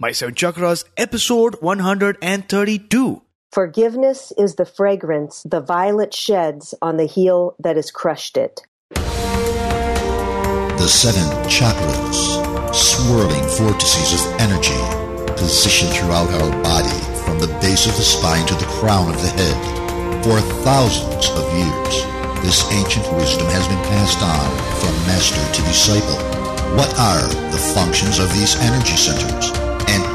My Seven Chakras, episode 132. Forgiveness is the fragrance the violet sheds on the heel that has crushed it. The seven chakras, swirling vortices of energy, positioned throughout our body from the base of the spine to the crown of the head. For thousands of years, this ancient wisdom has been passed on from master to disciple. What are the functions of these energy centers?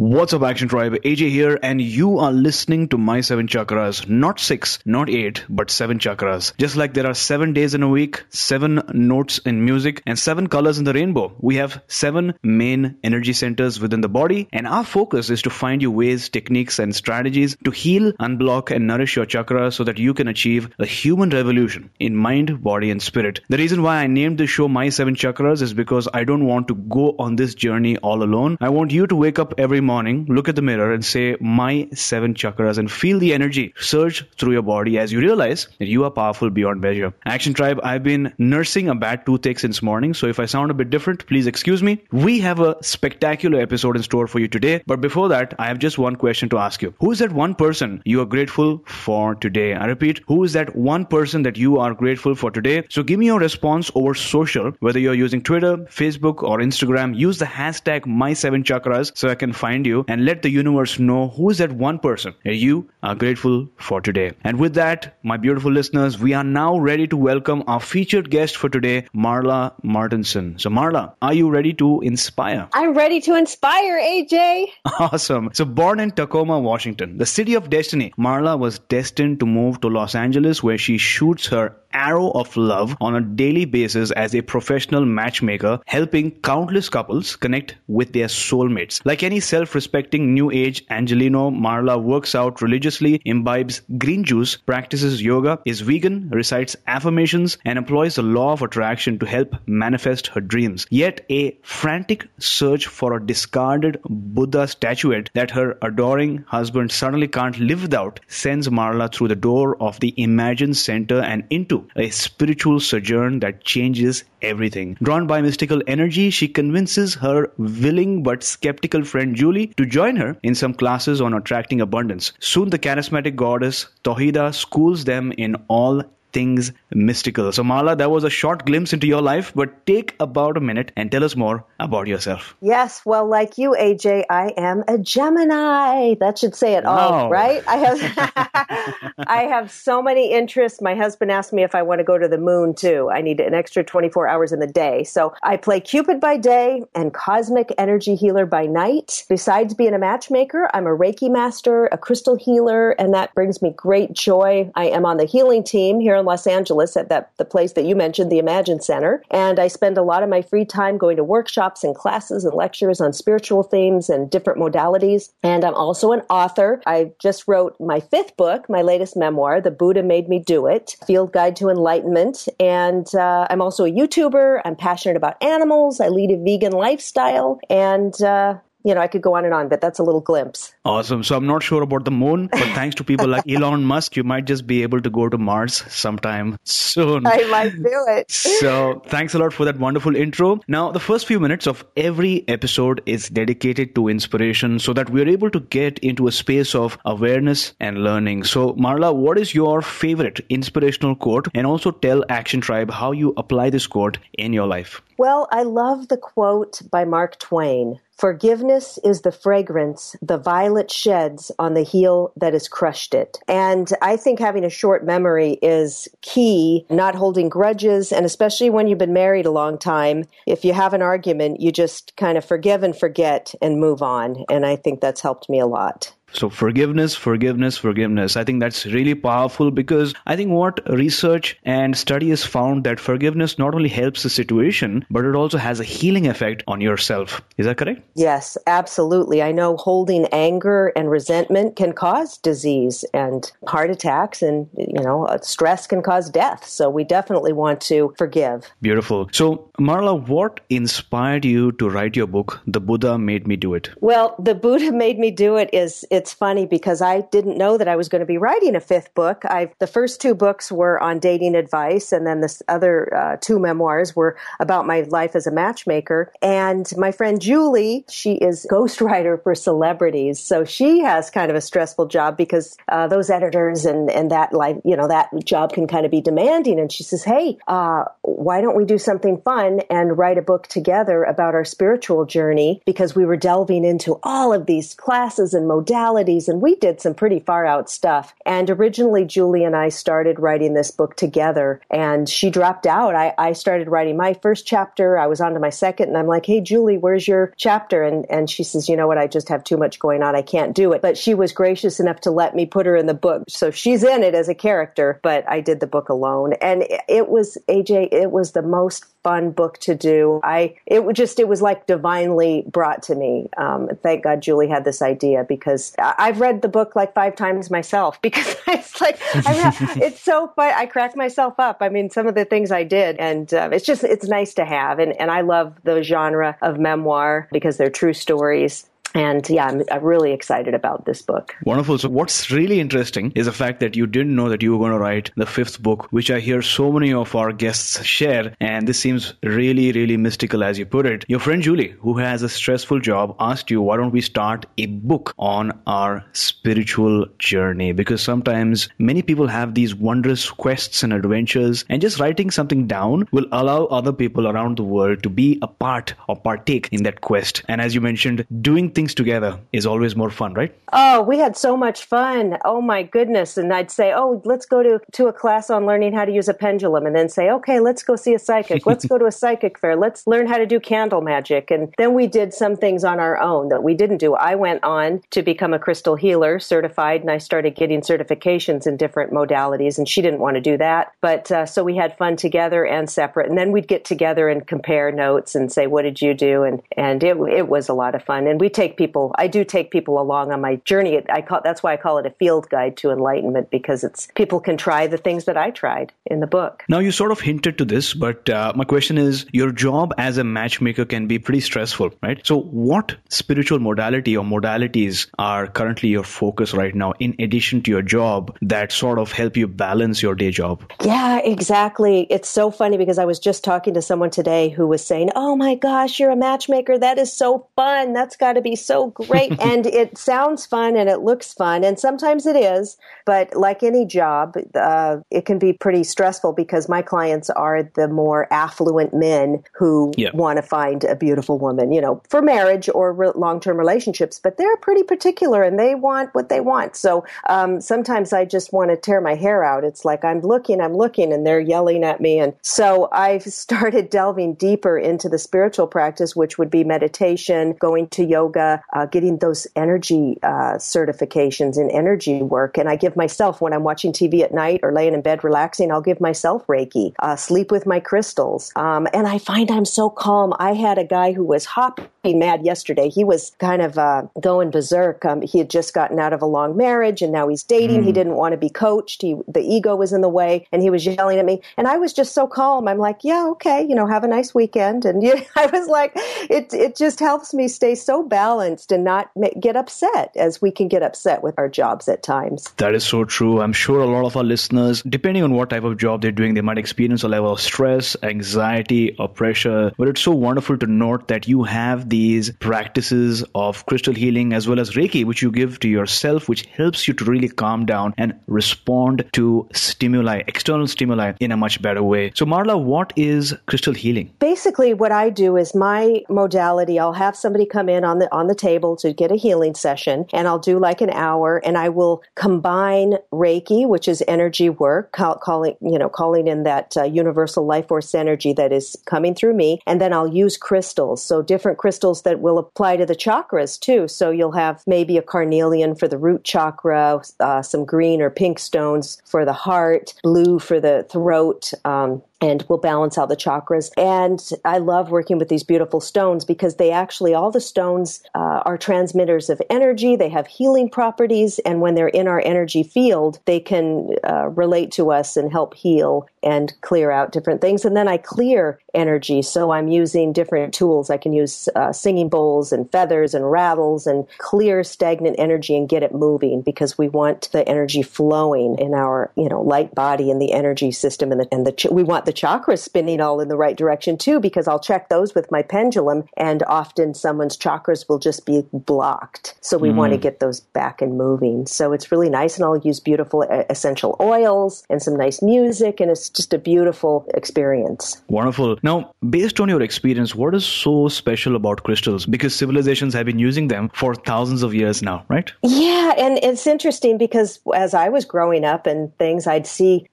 What's up, Action Tribe? AJ here, and you are listening to My Seven Chakras. Not six, not eight, but seven chakras. Just like there are seven days in a week, seven notes in music, and seven colors in the rainbow, we have seven main energy centers within the body, and our focus is to find you ways, techniques, and strategies to heal, unblock, and nourish your chakras so that you can achieve a human revolution in mind, body, and spirit. The reason why I named this show My Seven Chakras is because I don't want to go on this journey all alone. I want you to wake up every morning, look at the mirror, and say, My seven chakras, and feel the energy surge through your body as you realize that you are powerful beyond measure. Action Tribe, I've been nursing a bad toothache since morning, so if I sound a bit different, please excuse me. We have a spectacular episode in store for you today, but before that, I have just one question to ask you. Who is that one person you are grateful for today? I repeat, who is that one person that you are grateful for today? So give me your response over social, whether you're using Twitter, Facebook, or Instagram. Use the hashtag My7Chakras so I can find you and let the universe know who is that one person that you are grateful for today. And with that, my beautiful listeners, we are now ready to welcome our featured guest for today, Marla Martenson. So, Marla, are you ready to inspire? I'm ready to inspire, AJ. Awesome. So, born in Tacoma, Washington, the city of destiny, Marla was destined to move to Los Angeles where she shoots her arrow of love on a daily basis as a professional matchmaker, helping countless couples connect with their soulmates. Like any self respecting new age Angelino, Marla works out religiously, imbibes green juice, practices yoga, is vegan, recites affirmations, and employs the law of attraction to help manifest her dreams. Yet, a frantic search for a discarded Buddha statuette that her adoring husband suddenly can't live without sends Marla through the door of the Imagine Center and into a spiritual sojourn that changes everything. Drawn by mystical energy, she convinces her willing but skeptical friend Julie to join her in some classes on attracting abundance. Soon, the charismatic goddess Tauheedah schools them in all things mystical. So, Marla, that was a short glimpse into your life, but take about a minute and tell us more about yourself. Yes, well, like you, AJ, I am a Gemini. That should say it all, right? I have, I have so many interests. My husband asked me if I want to go to the moon too. I need an extra 24 hours in the day. So I play Cupid by day and cosmic energy healer by night. Besides being a matchmaker, I'm a Reiki master, a crystal healer, and that brings me great joy. I am on the healing team here in Los Angeles at that the place that you mentioned, the Imagine Center, and I spend a lot of my free time going to workshops and classes and lectures on spiritual themes and different modalities. And I'm also an author. I just wrote my fifth book, my latest memoir, The Buddha Made Me Do It, Field Guide to Enlightenment. And uh, I'm also a YouTuber. I'm passionate about animals. I lead a vegan lifestyle, and uh, you know I could go on and on, but that's a little glimpse. Awesome. So I'm not sure about the moon, but thanks to people like Elon Musk, you might just be able to go to Mars sometime soon. I might do it. So, thanks a lot for that wonderful intro. Now, the first few minutes of every episode is dedicated to inspiration so that we're able to get into a space of awareness and learning. So, Marla, what is your favorite inspirational quote? And also tell Action Tribe how you apply this quote in your life. Well, I love the quote by Mark Twain Forgiveness is the fragrance the violet sheds on the heel that has crushed it. And I think having a short memory is key, not holding grudges, and especially when you've been married a long time, if you have an argument, you just kind of forgive and forget and move on. And I think that's helped me a lot. So forgiveness, forgiveness, forgiveness. I think that's really powerful because I think what research and study has found that forgiveness not only helps the situation, but it also has a healing effect on yourself. Is that correct? Yes, absolutely. I know holding anger and resentment can cause disease and heart attacks and, you know, uh, stress can cause death. So we definitely want to forgive. Beautiful. So, Marla, what inspired you to write your book, The Buddha Made Me Do It? Well, The Buddha Made Me Do It is it's funny because I didn't know that I was going to be writing a fifth book. I the first two books were on dating advice, and then the other uh, two memoirs were about my life as a matchmaker. And my friend Julie, she is ghostwriter for celebrities, so she has kind of a stressful job because uh, those editors and and that life, you know, that job can kind of be demanding. And she says, "Hey, uh, why don't we do something fun and write a book together about our spiritual journey?" Because we were delving into all of these classes and modalities and we did some pretty far out stuff. And originally, Julie and I started writing this book together, and she dropped out. I, I started writing my first chapter. I was on to my second, and I'm like, "Hey, Julie, where's your chapter?" And and she says, "You know what? I just have too much going on. I can't do it." But she was gracious enough to let me put her in the book, so she's in it as a character. But I did the book alone, and it was AJ. It was the most fun book to do. I it was just it was like divinely brought to me. Um, thank God Julie had this idea because I've read the book like five times myself because it's like it's so fun. I crack myself up. I mean, some of the things I did, and uh, it's just it's nice to have. And and I love the genre of memoir because they're true stories and yeah, I'm, I'm, really excited about this book. Wonderful. So, what's really interesting is the fact that you didn't know that you were going to write the fifth book, which I hear so many of our guests share. And this seems really, really mystical, as you put it. Your friend Julie, who has a stressful job, asked you, why don't we start a book on our spiritual journey? Because sometimes many people have these wondrous quests and adventures, and just writing something down will allow other people around the world to be a part or partake in that quest. And as you mentioned, doing things together is always more fun, right? Oh, we had so much fun. Oh my goodness. And I'd say, oh, let's go to, to a class on learning how to use a pendulum and then say, okay, let's go see a psychic. Let's go to a psychic fair. Let's learn how to do candle magic. And then we did some things on our own that we didn't do. I went on to become a crystal healer certified and I started getting certifications in different modalities and she didn't want to do that. But uh, so we had fun together and separate. And then we'd get together and compare notes and say, what did you do? And, and it, it was a lot of fun. And we take take people, I do take people along on my journey. I call, that's why I call it a field guide to enlightenment because it's people can try the things that I tried in the book. Now, you sort of hinted to this, but uh, my question is your job as a matchmaker can be pretty stressful, right? So, what spiritual modality or modalities are currently your focus right now in addition to your job that sort of help you balance your day job? Yeah, exactly. It's so funny because I was just talking to someone today who was saying, Oh my gosh, you're a matchmaker. That is so fun. That's got to be so great. and it sounds fun and it looks fun. And sometimes it is. But like any job, uh, it can be pretty stressful because my clients are the more affluent men who yeah. want to find a beautiful woman, you know, for marriage or re- long term relationships. But they're pretty particular and they want what they want. So um, sometimes I just want to tear my hair out. It's like I'm looking, I'm looking, and they're yelling at me. And so I've started delving deeper into the spiritual practice, which would be meditation, going to yoga, uh, getting those energy uh, certifications in energy work. And I give myself, when I'm watching TV at night or laying in bed relaxing, I'll give myself Reiki, uh, sleep with my crystals. Um, and I find I'm so calm. I had a guy who was hopping mad yesterday. He was kind of uh, going berserk. Um, he had just gotten out of a long marriage and now he's dating. Mm. He didn't want to be coached. He, the ego was in the way and he was yelling at me. And I was just so calm. I'm like, yeah, okay, you know, have a nice weekend. And you I was like, it, it just helps me stay so balanced and not get upset as we can get upset with our jobs at times. That is so true. I'm sure a lot of our listeners, depending on what type of job they're doing, they might experience a level of stress, anxiety, or pressure. But it's so wonderful to note that you have these practices of crystal healing as well as Reiki, which you give to yourself, which helps you to really calm down and respond to stimuli, external stimuli, in a much better way. So, Marla, what is crystal healing? Basically, what I do is my modality. I'll have somebody come in on the on the table to get a healing session and I'll do like an hour and I will combine Reiki, which is energy work, call, calling, you know, calling in that uh, universal life force energy that is coming through me. And then I'll use crystals. So different crystals crystals that will apply to the chakras too. So you'll have maybe a carnelian for the root chakra, uh, some green or pink stones for the heart, blue for the throat, um, and we'll balance out the chakras. And I love working with these beautiful stones because they actually, all the stones uh, are transmitters of energy. They have healing properties. And when they're in our energy field, they can uh, relate to us and help heal and clear out different things. And then I clear energy. So I'm using different tools. I can use uh, singing bowls and feathers and rattles and clear stagnant energy and get it moving because we want the energy flowing in our, you know, light body and the energy system and the, and the, ch- we want the chakras spinning all in the right direction too, because I'll check those with my pendulum, and often someone's chakras will just be blocked. So we mm. want to get those back and moving. So it's really nice, and I'll use beautiful essential oils and some nice music, and it's just a beautiful experience. Wonderful. Now, based on your experience, what is so special about crystals? Because civilizations have been using them for thousands of years now, right? Yeah, and it's interesting because as I was growing up and things, I'd see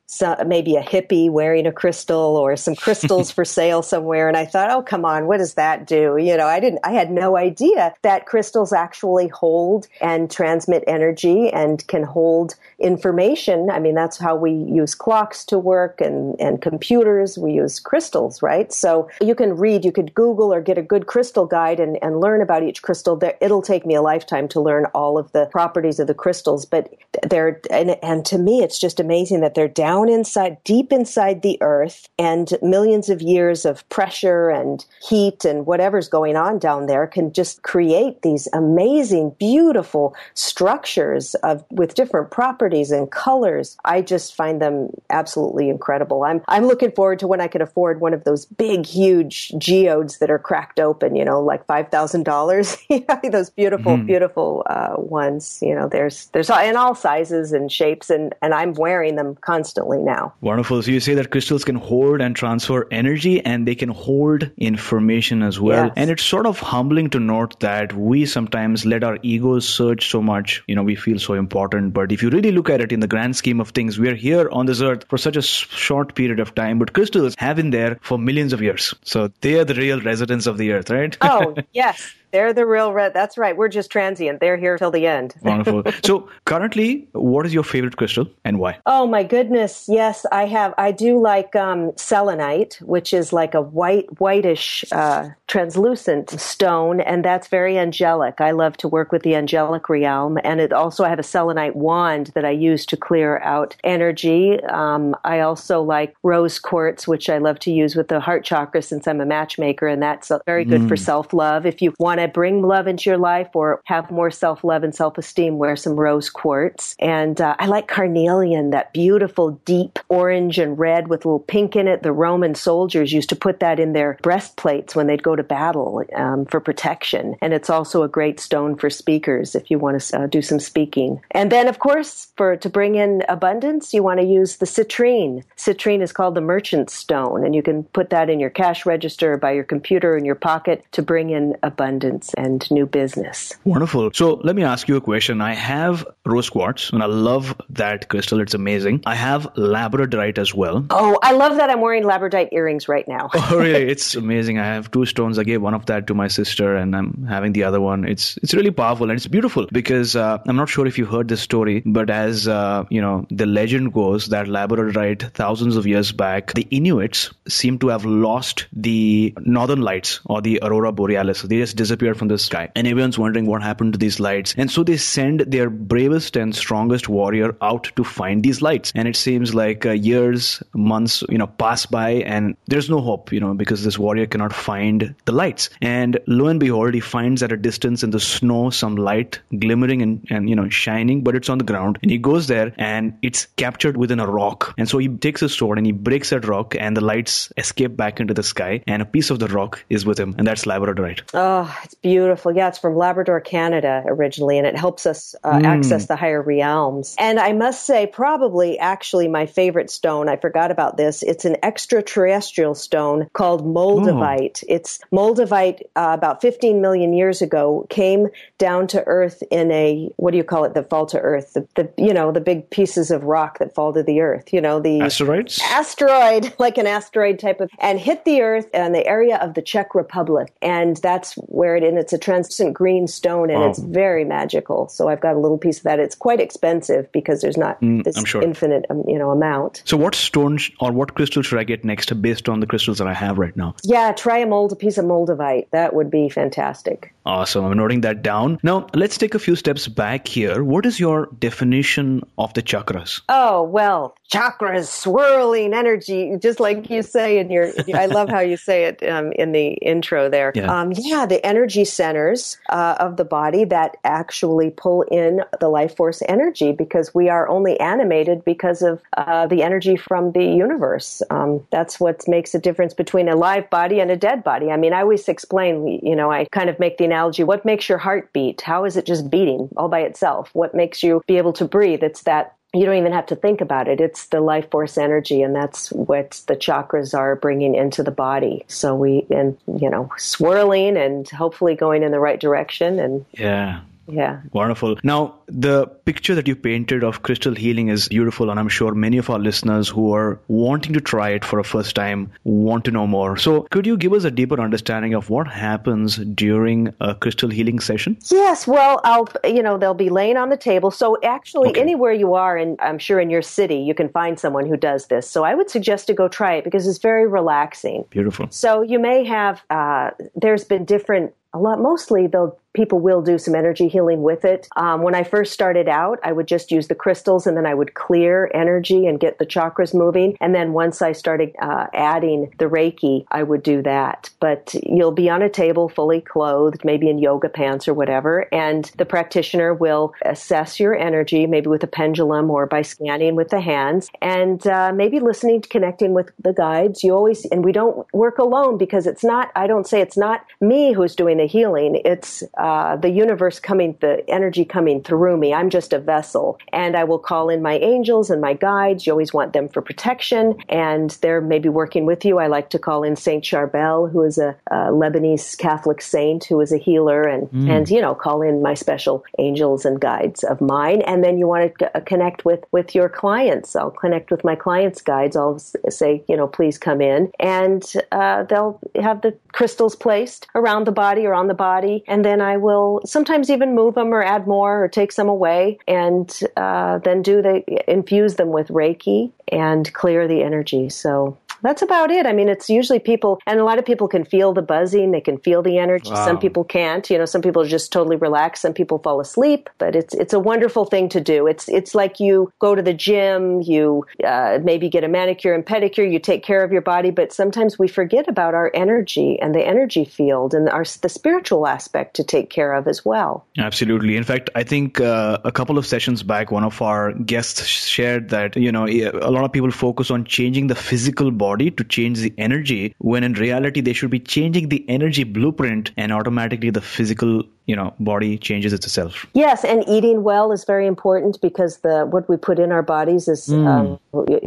maybe a hippie wearing a crystal or some crystals for sale somewhere. And I thought, oh, come on, what does that do? You know, I didn't, I had no idea that crystals actually hold and transmit energy and can hold information. I mean, that's how we use clocks to work and, and computers. We use crystals, right? So you can read, you could Google or get a good crystal guide and, and learn about each crystal. It'll take me a lifetime to learn all of the properties of the crystals, but they're, and, and to me, it's just amazing that they're down inside, deep inside the earth, and millions of years of pressure and heat and whatever's going on down there can just create these amazing, beautiful structures of with different properties and colors. I just find them absolutely incredible. I'm I'm looking forward to when I can afford one of those big, huge geodes that are cracked open. You know, like five thousand dollars. those beautiful, mm. beautiful uh, ones. You know, there's there's in all sizes and shapes, and and I'm wearing them constantly now. Wonderful. So you say that crystals can hold and transfer energy and they can hold information as well. Yes. And it's sort of humbling to note that we sometimes let our egos surge so much. You know, we feel so important. But if you really look at it in the grand scheme of things, we're here on this earth for such a short period of time, but crystals have been there for millions of years. So they are the real residents of the earth, right? Oh, yes. They're the real red. That's right. We're just transient. They're here till the end. Wonderful. So currently, what is your favorite crystal and why? Oh my goodness. Yes, I have. I do like um, selenite, which is like a white, whitish, uh, translucent stone, and that's very angelic. I love to work with the angelic realm, and it also I have a selenite wand that I use to clear out energy. Um, I also like rose quartz, which I love to use with the heart chakra since I'm a matchmaker, and that's very good mm. for self love. If you want to bring love into your life or have more self love and self esteem, wear some rose quartz. And uh, I like carnelian, that beautiful deep orange and red with a little pink in it. The Roman soldiers used to put that in their breastplates when they'd go to battle um, for protection. And it's also a great stone for speakers if you want to uh, do some speaking. And then, of course, for to bring in abundance, you want to use the citrine. Citrine is called the merchant stone, and you can put that in your cash register by your computer in your pocket to bring in abundance and new business. Wonderful. So let me ask you a question. I have rose quartz and I love that crystal. It's amazing. I have labradorite as well. Oh, I love that I'm wearing labradorite earrings right now. oh, really? It's amazing. I have two stones. I gave one of that to my sister and I'm having the other one. It's it's really powerful and it's beautiful because uh, I'm not sure if you heard this story, but as uh, you know, the legend goes that labradorite thousands of years back, the Inuits seem to have lost the northern lights or the aurora borealis. They just disappeared disappeared from the sky. And everyone's wondering what happened to these lights. And so they send their bravest and strongest warrior out to find these lights. And it seems like uh, years, months, you know, pass by and there's no hope, you know, because this warrior cannot find the lights. And lo and behold, he finds at a distance in the snow some light glimmering and, and you know, shining, but it's on the ground. And he goes there and it's captured within a rock. And so he takes his sword and he breaks that rock and the lights escape back into the sky and a piece of the rock is with him. And that's labradorite. Oh, it's beautiful. Yeah, it's from Labrador, Canada originally, and it helps us uh, mm. access the higher realms. And I must say, probably actually my favorite stone, I forgot about this, it's an extraterrestrial stone called Moldavite. Oh. It's Moldavite uh, about 15 million years ago came down to Earth in a, what do you call it, that fall to Earth? The, the, you know, the big pieces of rock that fall to the Earth, you know, the asteroids? Asteroid, like an asteroid type of, and hit the Earth in the area of the Czech Republic. And that's where carat and it's a translucent green stone and Wow. it's very magical. So I've got a little piece of that. It's quite expensive because there's not this Mm, I'm sure. infinite, um, you know, amount. So, what stone sh- or what crystal should I get next based on the crystals that I have right now? Yeah, try a mold, a piece of moldavite. That would be fantastic. Awesome. I'm noting that down. Now, let's take a few steps back here. What is your definition of the chakras? Oh, well, chakras, swirling energy, just like you say in your, I love how you say it um, in the intro there. Yeah. Um, yeah, the energy centers uh, of the body that actually pull in the life force energy because we are only animated because of uh, the energy from the universe. Um, that's what makes a difference between a live body and a dead body. I mean, I always explain, you know, I kind of make the analogy what makes your heart beat? How is it just beating all by itself? What makes you be able to breathe? It's that you don't even have to think about it. It's the life force energy, and that's what the chakras are bringing into the body. So we, and you know, swirling and hopefully going in the right direction. And Yeah. Yeah, Wonderful. Now, the picture that you painted of crystal healing is beautiful, and I'm sure many of our listeners who are wanting to try it for a first time want to know more. So, could you give us a deeper understanding of what happens during a crystal healing session? Yes, well, I'll you know they'll be laying on the table. So actually, Okay. anywhere you are, and I'm sure in your city, you can find someone who does this. So I would suggest to go try it because it's very relaxing. Beautiful. So you may have. Uh, there's been different. A lot. Mostly, they'll people will do some energy healing with it. Um, when I first started out, I would just use the crystals, and then I would clear energy and get the chakras moving. And then once I started uh, adding the Reiki, I would do that. But you'll be on a table, fully clothed, maybe in yoga pants or whatever, and the practitioner will assess your energy, maybe with a pendulum or by scanning with the hands, and uh, maybe listening to connecting with the guides. You always, and we don't work alone because it's not. I don't say it's not me who's doing the healing. It's uh, the universe coming, the energy coming through me. I'm just a vessel, and I will call in my angels and my guides. You always want them for protection, and they're maybe working with you. I like to call in Saint Charbel, who is a, a Lebanese Catholic saint who is a healer, and and you know call in my special angels and guides of mine. And then you want to c- connect with with your clients. I'll connect with my clients' guides. I'll say, you know, please come in, and uh, they'll have the crystals placed around the body or on the body, and then I will sometimes even move them or add more or take some away, and uh, then do the infuse them with Reiki and clear the energy. So that's about it. I mean, it's usually people, and a lot of people can feel the buzzing, they can feel the energy. Wow. Some people can't. You know, some people are just totally relaxed. Some people fall asleep. But it's it's a wonderful thing to do. It's it's like you go to the gym, you uh, maybe get a manicure and pedicure, you take care of your body. But sometimes we forget about our energy and the energy field and our the spiritual aspect to take care of as well. Absolutely. In fact, I think uh, a couple of sessions back, one of our guests shared that, you know, a lot of people focus on changing the physical body to change the energy, when in reality, they should be changing the energy blueprint and automatically the physical, you know, body changes itself. Yes, and eating well is very important because the what we put in our bodies is um,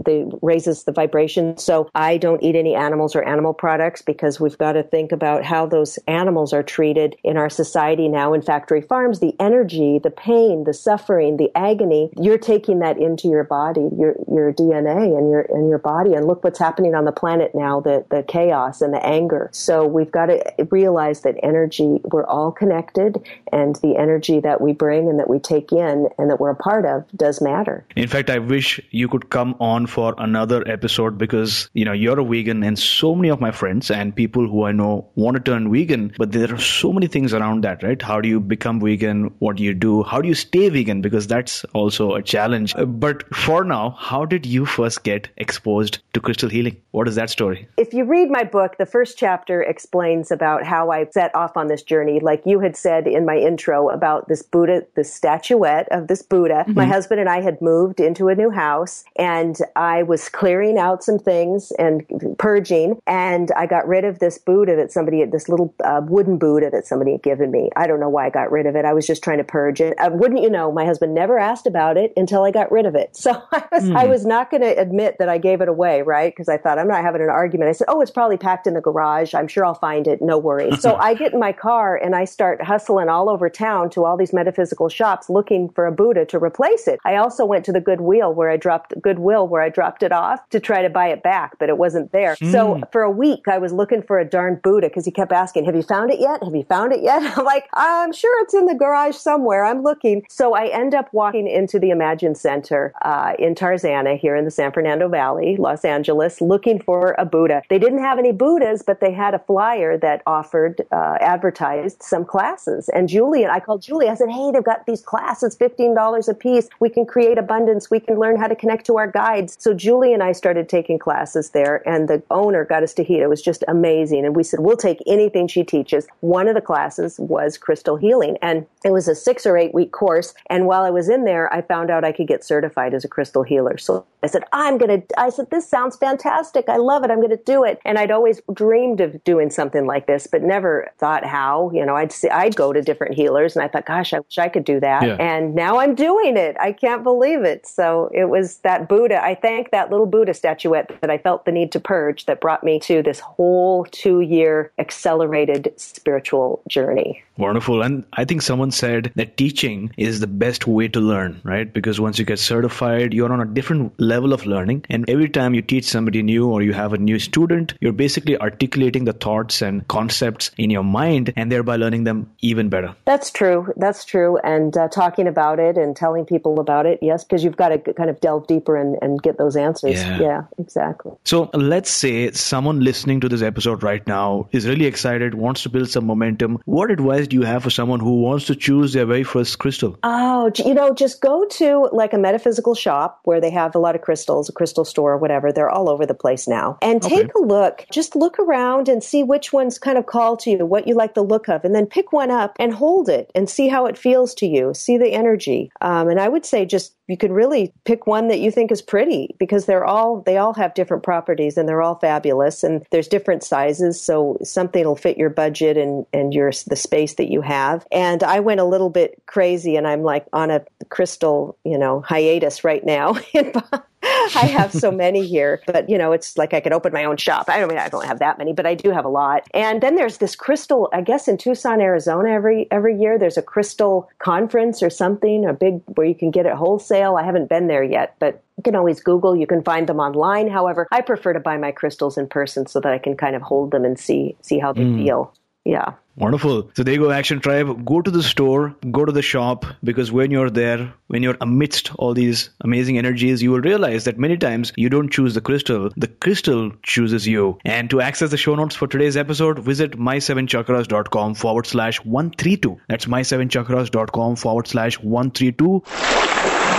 they raises the vibration. So I don't eat any animals or animal products because we've got to think about how those animals are treated in our society now in factory farms. The energy, the pain, the suffering, the agony, you're taking that into your body, your your DNA and your and your body. And look what's happening on the planet now, the the chaos and the anger. So we've got to realize that energy, we're all connected and the energy that we bring and that we take in and that we're a part of does matter. In fact, I wish you could come on for another episode because, you know, you're a vegan and so many of my friends and people who I know want to turn vegan, but there are so many things around that, right? How do you become vegan? What do you do? How do you stay vegan? Because that's also a challenge. Uh, But for now, how did you first get exposed to crystal healing? What is that story? If you read my book, the first chapter explains about how I set off on this journey. Like you had said in my intro about this Buddha, this statuette of this Buddha. My husband and I had moved into a new house and I was clearing out some things and purging and I got rid of this Buddha that somebody, had, this little uh, wooden Buddha that somebody had given me. I don't know why I got rid of it. I was just trying to purge it. Uh, wouldn't you know, my husband never asked about it until I got rid of it. So I was, I was not going to admit that I gave it away, right? Because I thought I'm not having an argument. I said, oh, it's probably packed in the garage. I'm sure I'll find it. No worries. so I get in my car and I start hustling hustling all over town to all these metaphysical shops looking for a Buddha to replace it. I also went to the Goodwill where I dropped Goodwill where I dropped it off to try to buy it back, but it wasn't there. Mm. So for a week I was looking for a darn Buddha because he kept asking, "Have you found it yet? Have you found it yet?" I'm like, "I'm sure it's in the garage somewhere. I'm looking." So I end up walking into the Imagine Center uh, in Tarzana here in the San Fernando Valley, Los Angeles, looking for a Buddha. They didn't have any Buddhas, but they had a flyer that offered uh, advertised some classes. And Julie I called Julie. I said, "Hey, they've got these classes, fifteen dollars a piece. We can create abundance. We can learn how to connect to our guides." So Julie and I started taking classes there, and the owner Goddess Tauheedah. It was just amazing. And we said, "We'll take anything she teaches." One of the classes was crystal healing, and it was a six or eight week course. And while I was in there, I found out I could get certified as a crystal healer. So I said, I'm going to, I said, this sounds fantastic. I love it. I'm going to do it. And I'd always dreamed of doing something like this, but never thought how, you know, I'd see, I'd go to different healers and I thought, gosh, I wish I could do that. Yeah. And now I'm doing it. I can't believe it. So it was that Buddha. I thank that little Buddha statuette that I felt the need to purge that brought me to this whole two year accelerated spiritual journey. Wonderful. And I think someone said that teaching is the best way to learn, right? Because once you get certified, you're on a different level of learning. And every time you teach somebody new or you have a new student, you're basically articulating the thoughts and concepts in your mind and thereby learning them even better. That's true. That's true. And uh, talking about it and telling people about it, yes, because you've got to kind of delve deeper and, and get those answers. Yeah. yeah, exactly. So let's say someone listening to this episode right now is really excited, wants to build some momentum. What advice do you have for someone who wants to choose their very first crystal? Oh, you know, just go to like a metaphysical shop where they have a lot of crystals, a crystal store, whatever. They're all over the place now. And take okay. a look. Just look around and see which ones kind of call to you, what you like the look of, and then pick one up and hold it and see how it feels to you. See the energy. Um, and I would say just you could really pick one that you think is pretty because they're all they all have different properties and they're all fabulous and there's different sizes so something will fit your budget and and your the space that you have and I went a little bit crazy and I'm like on a crystal you know hiatus right now I have so many here, but you know, it's like I could open my own shop. I don't mean I don't have that many, but I do have a lot. And then there's this crystal, I guess in Tucson, Arizona every every year there's a crystal conference or something, a big where you can get it wholesale. I haven't been there yet, but you can always Google. You can find them online. However, I prefer to buy my crystals in person so that I can kind of hold them and see see how they mm. feel. Yeah. Wonderful. So there you go, Action Tribe. Go to the store, go to the shop, because when you're there, when you're amidst all these amazing energies, you will realize that many times you don't choose the crystal, the crystal chooses you. And to access the show notes for today's episode, visit my7chakras.com forward slash 132. That's my7chakras.com forward slash 132.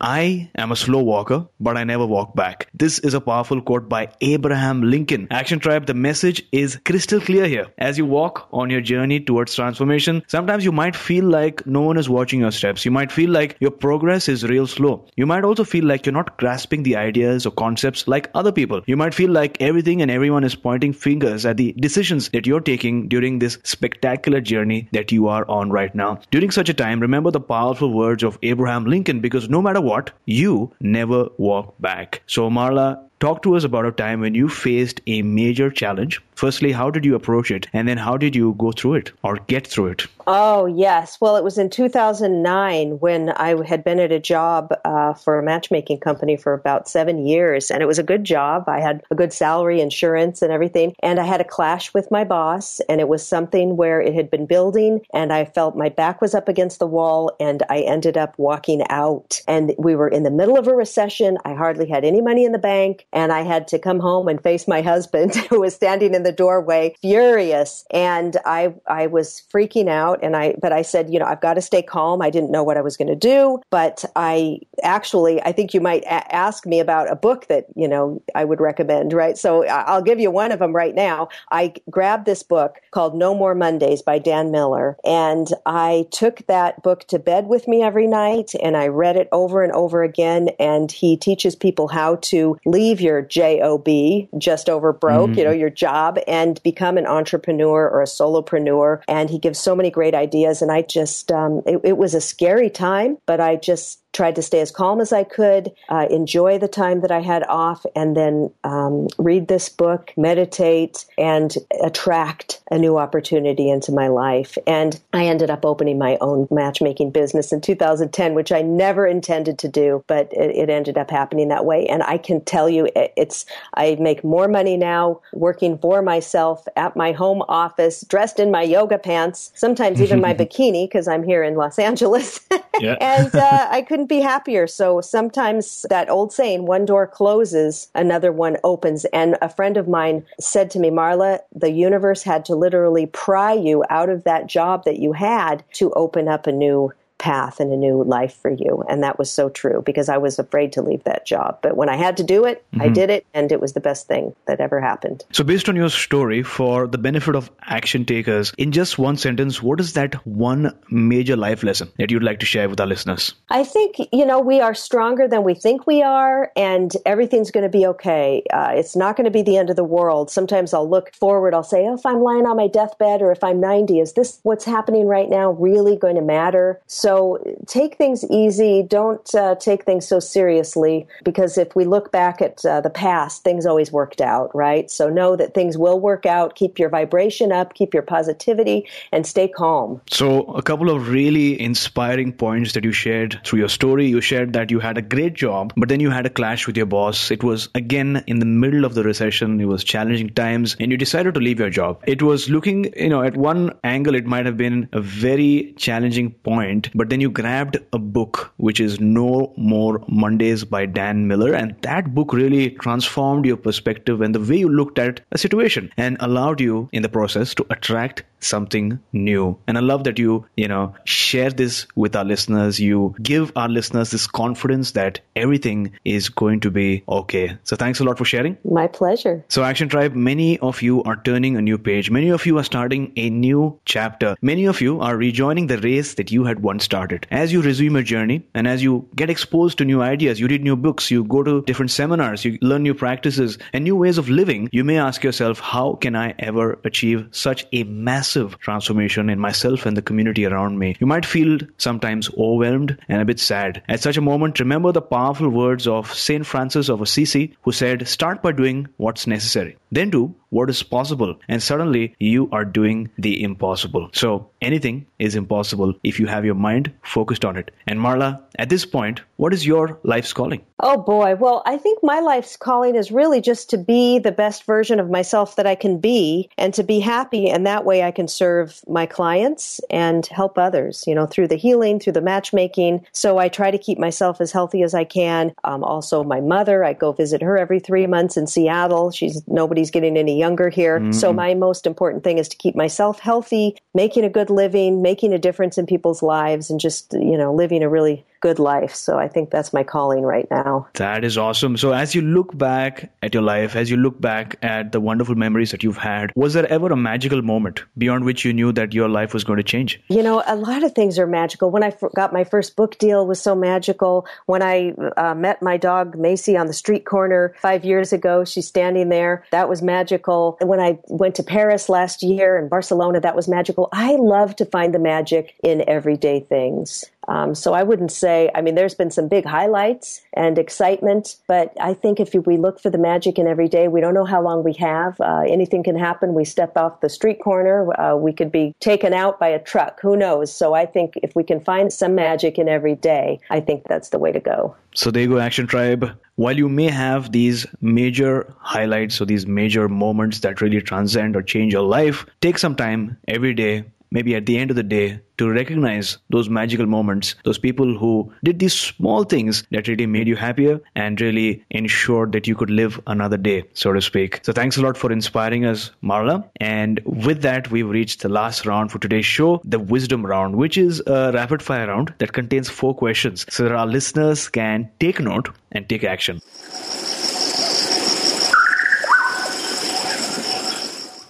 I am a slow walker, but I never walk back. This is a powerful quote by Abraham Lincoln. Action Tribe, the message is crystal clear here. As you walk on your journey towards transformation, sometimes you might feel like no one is watching your steps. You might feel like your progress is real slow. You might also feel like you're not grasping the ideas or concepts like other people. You might feel like everything and everyone is pointing fingers at the decisions that you're taking during this spectacular journey that you are on right now. During such a time, remember the powerful words of Abraham Lincoln because no matter what, what? You never walk back. So, Marla, talk to us about a time when you faced a major challenge Firstly, how did you approach it? And then how did you go through it or get through it? Oh, yes. Well, it was in 2009 when I had been at a job uh, for a matchmaking company for about seven years. And it was a good job. I had a good salary, insurance, and everything. And I had a clash with my boss. And it was something where it had been building. And I felt my back was up against the wall. And I ended up walking out. And we were in the middle of a recession. I hardly had any money in the bank. And I had to come home and face my husband, who was standing in the doorway, furious. And I, I was freaking out. And I, but I said, you know, I've got to stay calm. I didn't know what I was going to do. But I actually, I think you might a- ask me about a book that, you know, I would recommend, right? So I'll give you one of them right now. I grabbed this book called No More Mondays by Dan Miller. And I took that book to bed with me every night and I read it over and over again. And he teaches people how to leave your job, just over broke, mm-hmm. you know, your job and become an entrepreneur or a solopreneur. And he gives so many great ideas. And I just, um, it, it was a scary time, but I just tried to stay as calm as I could, uh, enjoy the time that I had off, and then um, read this book, meditate, and attract a new opportunity into my life. And I ended up opening my own matchmaking business in 2010, which I never intended to do, but it, it ended up happening that way. And I can tell you, it's, I make more money now working for myself at my home office, dressed in my yoga pants, sometimes even my bikini, because I'm here in Los Angeles. yeah. and uh, I couldn't be happier. So sometimes that old saying, one door closes, another one opens. And a friend of mine said to me, Marla, the universe had to literally pry you out of that job that you had to open up a new path and a new life for you. And that was so true because I was afraid to leave that job. But when I had to do it, mm-hmm. I did it, and it was the best thing that ever happened. So, based on your story, for the benefit of action takers, in just one sentence, what is that one major life lesson that you'd like to share with our listeners? I think, you know, we are stronger than we think we are, and everything's going to be okay. Uh, it's not going to be the end of the world. Sometimes I'll look forward, I'll say, oh, if I'm lying on my deathbed or if I'm 90, is this what's happening right now really going to matter? So, so take things easy. Don't uh, take things so seriously because if we look back at uh, the past, things always worked out, right? So know that things will work out. Keep your vibration up, keep your positivity, and stay calm. So, a couple of really inspiring points that you shared through your story. You shared that you had a great job, but then you had a clash with your boss. It was again in the middle of the recession, it was challenging times, and you decided to leave your job. It was looking, you know, at one angle, it might have been a very challenging point but then you grabbed a book which is No More Mondays by Dan Miller, and that book really transformed your perspective and the way you looked at a situation and allowed you in the process to attract something new. And I love that you, you know, share this with our listeners. You give our listeners this confidence that everything is going to be okay. So thanks a lot for sharing. My pleasure. So Action Tribe, many of you are turning a new page. Many of you are starting a new chapter. Many of you are rejoining the race that you had once started. As you resume your journey and as you get exposed to new ideas, you read new books, you go to different seminars, you learn new practices and new ways of living, you may ask yourself, how can I ever achieve such a massive transformation in myself and the community around me. You might feel sometimes overwhelmed and a bit sad. At such a moment, remember the powerful words of St. Francis of Assisi, who said, Start by doing what's necessary, then do what is possible, and suddenly you are doing the impossible. So anything is impossible if you have your mind focused on it. And Marla, at this point, what is your life's calling? Oh boy. Well, I think my life's calling is really just to be the best version of myself that I can be and to be happy. And that way I can serve my clients and help others, you know, through the healing, through the matchmaking. So I try to keep myself as healthy as I can. Um, also, my mother, I go visit her every three months in Seattle. She's nobody's getting any younger here. Mm-hmm. So my most important thing is to keep myself healthy, making a good living, making a difference in people's lives, and just, you know, living a really good life. So I think that's my calling right now. That is awesome. So as you look back at your life, as you look back at the wonderful memories that you've had, was there ever a magical moment beyond which you knew that your life was going to change? You know, a lot of things are magical. When I got my first book deal was so magical. When I uh, met my dog Macy on the street corner five years ago, she's standing there. That was magical. And when I went to Paris last year and Barcelona, that was magical. I love to find the magic in everyday things. Um, so I wouldn't say, I mean, there's been some big highlights and excitement, but I think if we look for the magic in every day, we don't know how long we have. Uh, anything can happen. We step off the street corner, uh, we could be taken out by a truck. Who knows? So I think if we can find some magic in every day, I think that's the way to go. So there you go, Action Tribe. While you may have these major highlights or these major moments that really transcend or change your life, take some time every day maybe at the end of the day to recognize those magical moments, those people who did these small things that really made you happier and really ensured that you could live another day, so to speak. So thanks a lot for inspiring us, Marla. And with that, we've reached the last round for today's show, the wisdom round, which is a rapid fire round that contains four questions so that our listeners can take note and take action.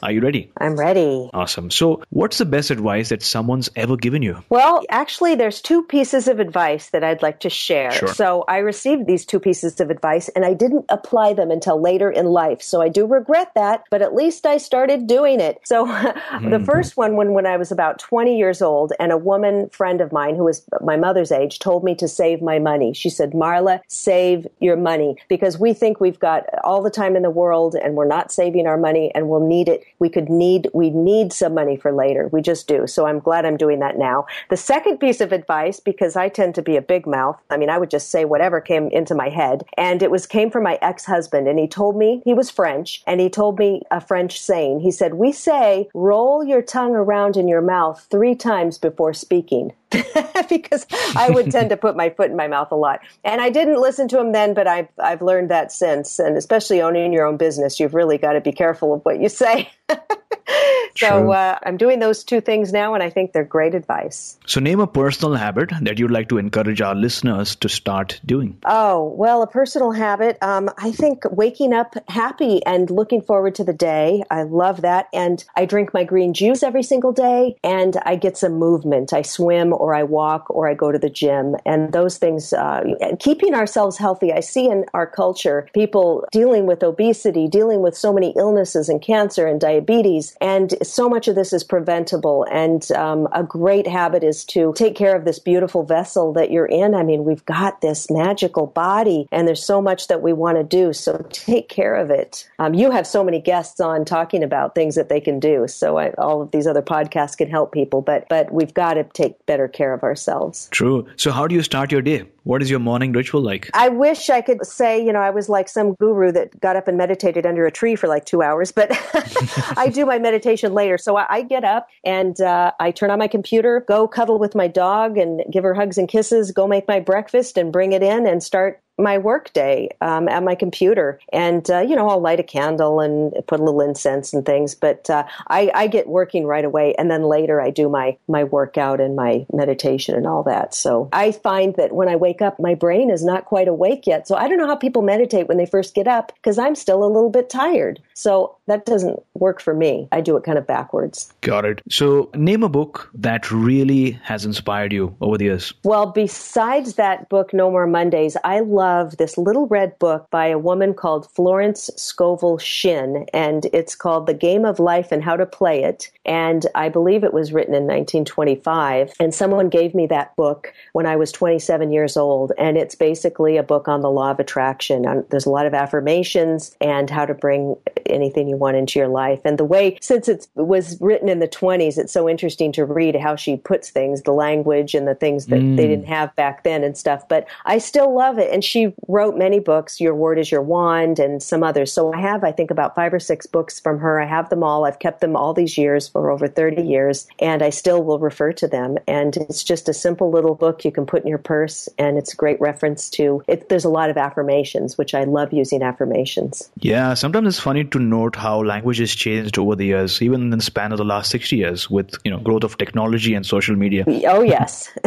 Are you ready? I'm ready. Awesome. So, what's the best advice that someone's ever given you? Well, actually, there's two pieces of advice that I'd like to share. Sure. So, I received these two pieces of advice and I didn't apply them until later in life. So, I do regret that, but at least I started doing it. So, mm-hmm. the first one, when, when I was about 20 years old, and a woman friend of mine who was my mother's age told me to save my money. She said, Marla, save your money because we think we've got all the time in the world and we're not saving our money and we'll need it We could need, we need some money for later. We just do. So I'm glad I'm doing that now. The second piece of advice, because I tend to be a big mouth. I mean, I would just say whatever came into my head. And it was came from my ex-husband and he told me he was French and he told me a French saying. He said, we say roll your tongue around in your mouth three times before speaking. because I would tend to put my foot in my mouth a lot. And I didn't listen to him then, but I've, I've learned that since. And especially owning your own business, you've really got to be careful of what you say. so uh, I'm doing those two things now, and I think they're great advice. So, name a personal habit that you'd like to encourage our listeners to start doing. Oh, well, a personal habit. Um, I think waking up happy and looking forward to the day. I love that. And I drink my green juice every single day, and I get some movement. I swim or I walk or I go to the gym. And those things, uh, keeping ourselves healthy. I see in our culture people dealing with obesity, dealing with so many illnesses and cancer and diabetes. And so much of this is preventable. And um, a great habit is to take care of this beautiful vessel that you're in. I mean, we've got this magical body and there's so much that we want to do. So take care of it. Um, you have so many guests on talking about things that they can do. So I, all of these other podcasts can help people, but, but we've got to take better care of ourselves. True. So, how do you start your day? What is your morning ritual like? I wish I could say, you know, I was like some guru that got up and meditated under a tree for like two hours, but I do my meditation later. So I, I get up and uh, I turn on my computer, go cuddle with my dog and give her hugs and kisses, go make my breakfast and bring it in and start my work day um, at my computer. And, uh, you know, I'll light a candle and put a little incense and things, but uh, I, I, get working right away. And then later I do my, my workout and my meditation and all that. So I find that when I wake up, my brain is not quite awake yet. So I don't know how people meditate when they first get up because I'm still a little bit tired. So that doesn't work for me. I do it kind of backwards. Got it. So name a book that really has inspired you over the years. Well, besides that book, No More Mondays, I love love this little red book by a woman called Florence Scovel Shinn, and it's called The Game of Life and How to Play It. And I believe it was written in 1925. And someone gave me that book when I was 27 years old. And it's basically a book on the law of attraction. There's a lot of affirmations and how to bring anything you want into your life. And the way, since it was written in the 20s, it's so interesting to read how she puts things, the language and the things that mm. they didn't have back then and stuff. But I still love it. And she wrote many books, Your Word is Your Wand, and some others. So I have, I think, about five or six books from her. I have them all. I've kept them all these years for over 30 years, and I still will refer to them. And it's just a simple little book you can put in your purse, and it's a great reference to it. There's a lot of affirmations, which I love using affirmations. Yeah, sometimes it's funny to note how language has changed over the years, even in the span of the last 60 years with, you know, growth of technology and social media. Oh, yes,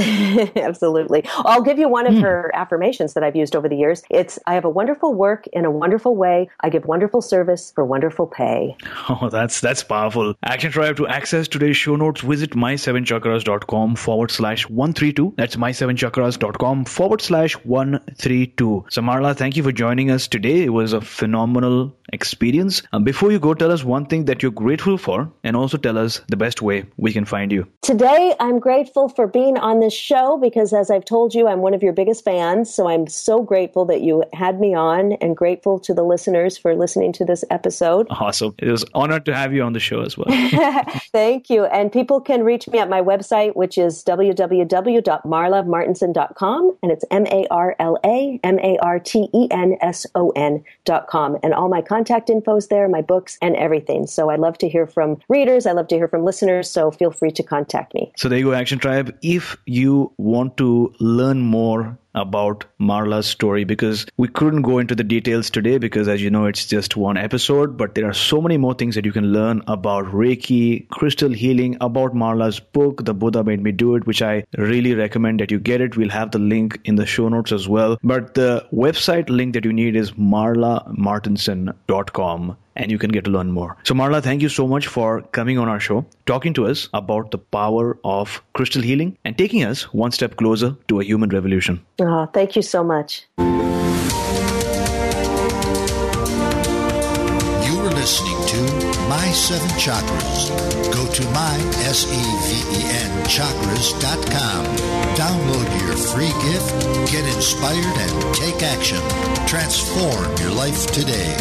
absolutely. I'll give you one of mm. her affirmations that I've used over the years. It's, I have a wonderful work in a wonderful way. I give wonderful service for wonderful pay. Oh, that's, that's powerful. Action Tribe to access today's show notes, visit my7chakras.com forward slash 132. That's my7chakras.com forward slash 132. So Marla, thank you for joining us today. It was a phenomenal experience. Um, before you go, tell us one thing that you're grateful for and also tell us the best way we can find you. Today, I'm grateful for being on this show because, as I've told you, I'm one of your biggest fans. So I'm so grateful that you had me on and grateful to the listeners for listening to this episode. Awesome. It was honored to have you on the show as well. Thank you. And people can reach me at my website, which is www.marlamartenson.com. And it's M A R L A M A R T E N S O N.com. And all my contact info is there, my books, and everything. So I love to hear from readers. I love to hear from listeners. So feel free to contact me. So there you go, Action Tribe. If you want to learn more about Marla's story because we couldn't go into the details today because as you know it's just one episode but there are so many more things that you can learn about Reiki, crystal healing, about Marla's book The Buddha Made Me Do It which I really recommend that you get it. We'll have the link in the show notes as well. But the website link that you need is marlamartenson.com and you can get to learn more. So, Marla, thank you so much for coming on our show, talking to us about the power of crystal healing and taking us one step closer to a human revolution. Oh, thank you so much. You were listening to My Seven Chakras. Go to my, S-E-V-E-N, chakras.com. Download your free gift, get inspired, and take action. Transform your life today.